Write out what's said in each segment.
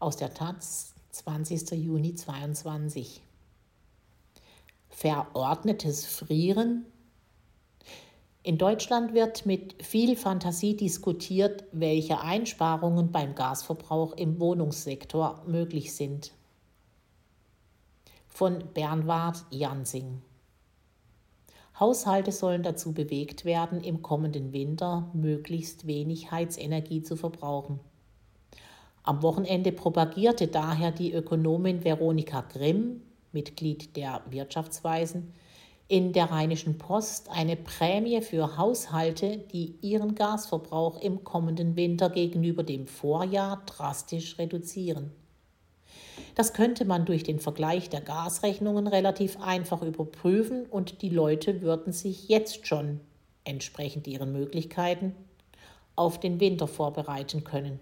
aus der Taz, 20. Juni 2022. Verordnetes Frieren. In Deutschland wird mit viel Fantasie diskutiert, welche Einsparungen beim Gasverbrauch im Wohnungssektor möglich sind. Von Bernward Jansing. Haushalte sollen dazu bewegt werden, im kommenden Winter möglichst wenig Heizenergie zu verbrauchen. Am Wochenende propagierte daher die Ökonomin Veronika Grimm, Mitglied der Wirtschaftsweisen, in der Rheinischen Post eine Prämie für Haushalte, die ihren Gasverbrauch im kommenden Winter gegenüber dem Vorjahr drastisch reduzieren. Das könnte man durch den Vergleich der Gasrechnungen relativ einfach überprüfen und die Leute würden sich jetzt schon, entsprechend ihren Möglichkeiten, auf den Winter vorbereiten können.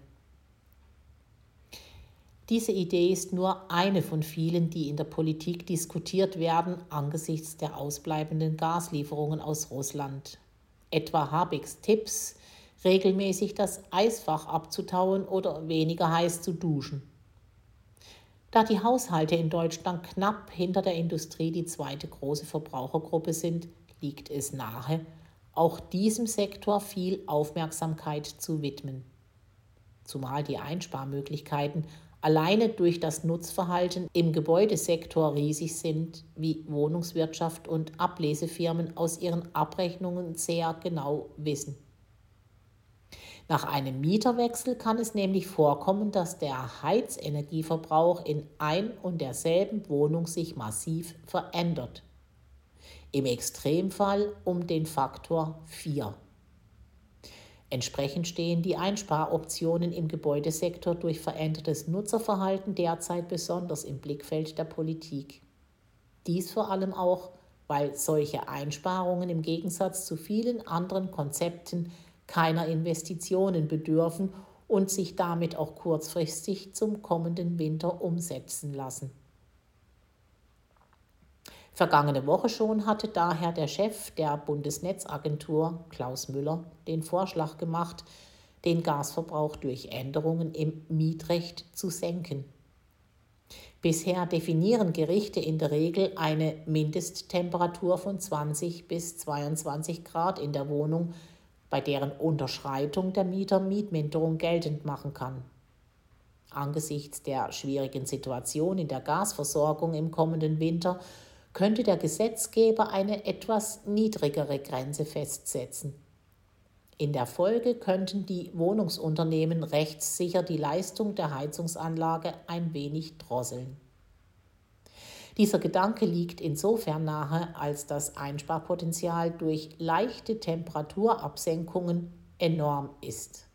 Diese Idee ist nur eine von vielen, die in der Politik diskutiert werden angesichts der ausbleibenden Gaslieferungen aus Russland. Etwa Habecks Tipps, regelmäßig das Eisfach abzutauen oder weniger heiß zu duschen. Da die Haushalte in Deutschland knapp hinter der Industrie die zweite große Verbrauchergruppe sind, liegt es nahe, auch diesem Sektor viel Aufmerksamkeit zu widmen. Zumal die Einsparmöglichkeiten alleine durch das Nutzverhalten im Gebäudesektor riesig sind, wie Wohnungswirtschaft und Ablesefirmen aus ihren Abrechnungen sehr genau wissen. Nach einem Mieterwechsel kann es nämlich vorkommen, dass der Heizenergieverbrauch in ein und derselben Wohnung sich massiv verändert. Im Extremfall um den Faktor 4. Entsprechend stehen die Einsparoptionen im Gebäudesektor durch verändertes Nutzerverhalten derzeit besonders im Blickfeld der Politik. Dies vor allem auch, weil solche Einsparungen im Gegensatz zu vielen anderen Konzepten keiner Investitionen bedürfen und sich damit auch kurzfristig zum kommenden Winter umsetzen lassen. Vergangene Woche schon hatte daher der Chef der Bundesnetzagentur, Klaus Müller, den Vorschlag gemacht, den Gasverbrauch durch Änderungen im Mietrecht zu senken. Bisher definieren Gerichte in der Regel eine Mindesttemperatur von 20 bis 22 Grad in der Wohnung bei deren Unterschreitung der Mieter Mietminderung geltend machen kann. Angesichts der schwierigen Situation in der Gasversorgung im kommenden Winter könnte der Gesetzgeber eine etwas niedrigere Grenze festsetzen. In der Folge könnten die Wohnungsunternehmen rechtssicher die Leistung der Heizungsanlage ein wenig drosseln. Dieser Gedanke liegt insofern nahe, als das Einsparpotenzial durch leichte Temperaturabsenkungen enorm ist.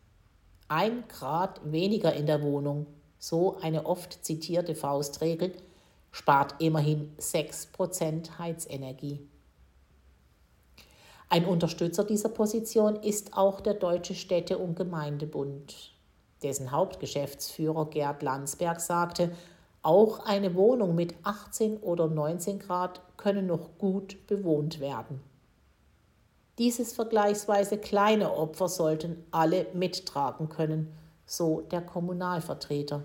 Ein Grad weniger in der Wohnung, so eine oft zitierte Faustregel, spart immerhin 6% Heizenergie. Ein Unterstützer dieser Position ist auch der Deutsche Städte- und Gemeindebund. Dessen Hauptgeschäftsführer Gerd Landsberg sagte, auch eine Wohnung mit 18 oder 19 Grad könne noch gut bewohnt werden. Dieses vergleichsweise kleine Opfer sollten alle mittragen können, so der Kommunalvertreter.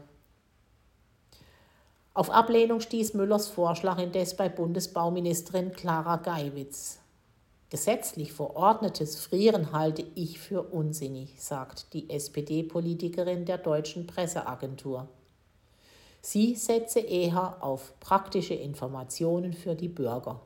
Auf Ablehnung stieß Müllers Vorschlag indes bei Bundesbauministerin Clara Geiwitz. Gesetzlich verordnetes Frieren halte ich für unsinnig, sagt die SPD-Politikerin der deutschen Presseagentur. Sie setze eher auf praktische Informationen für die Bürger.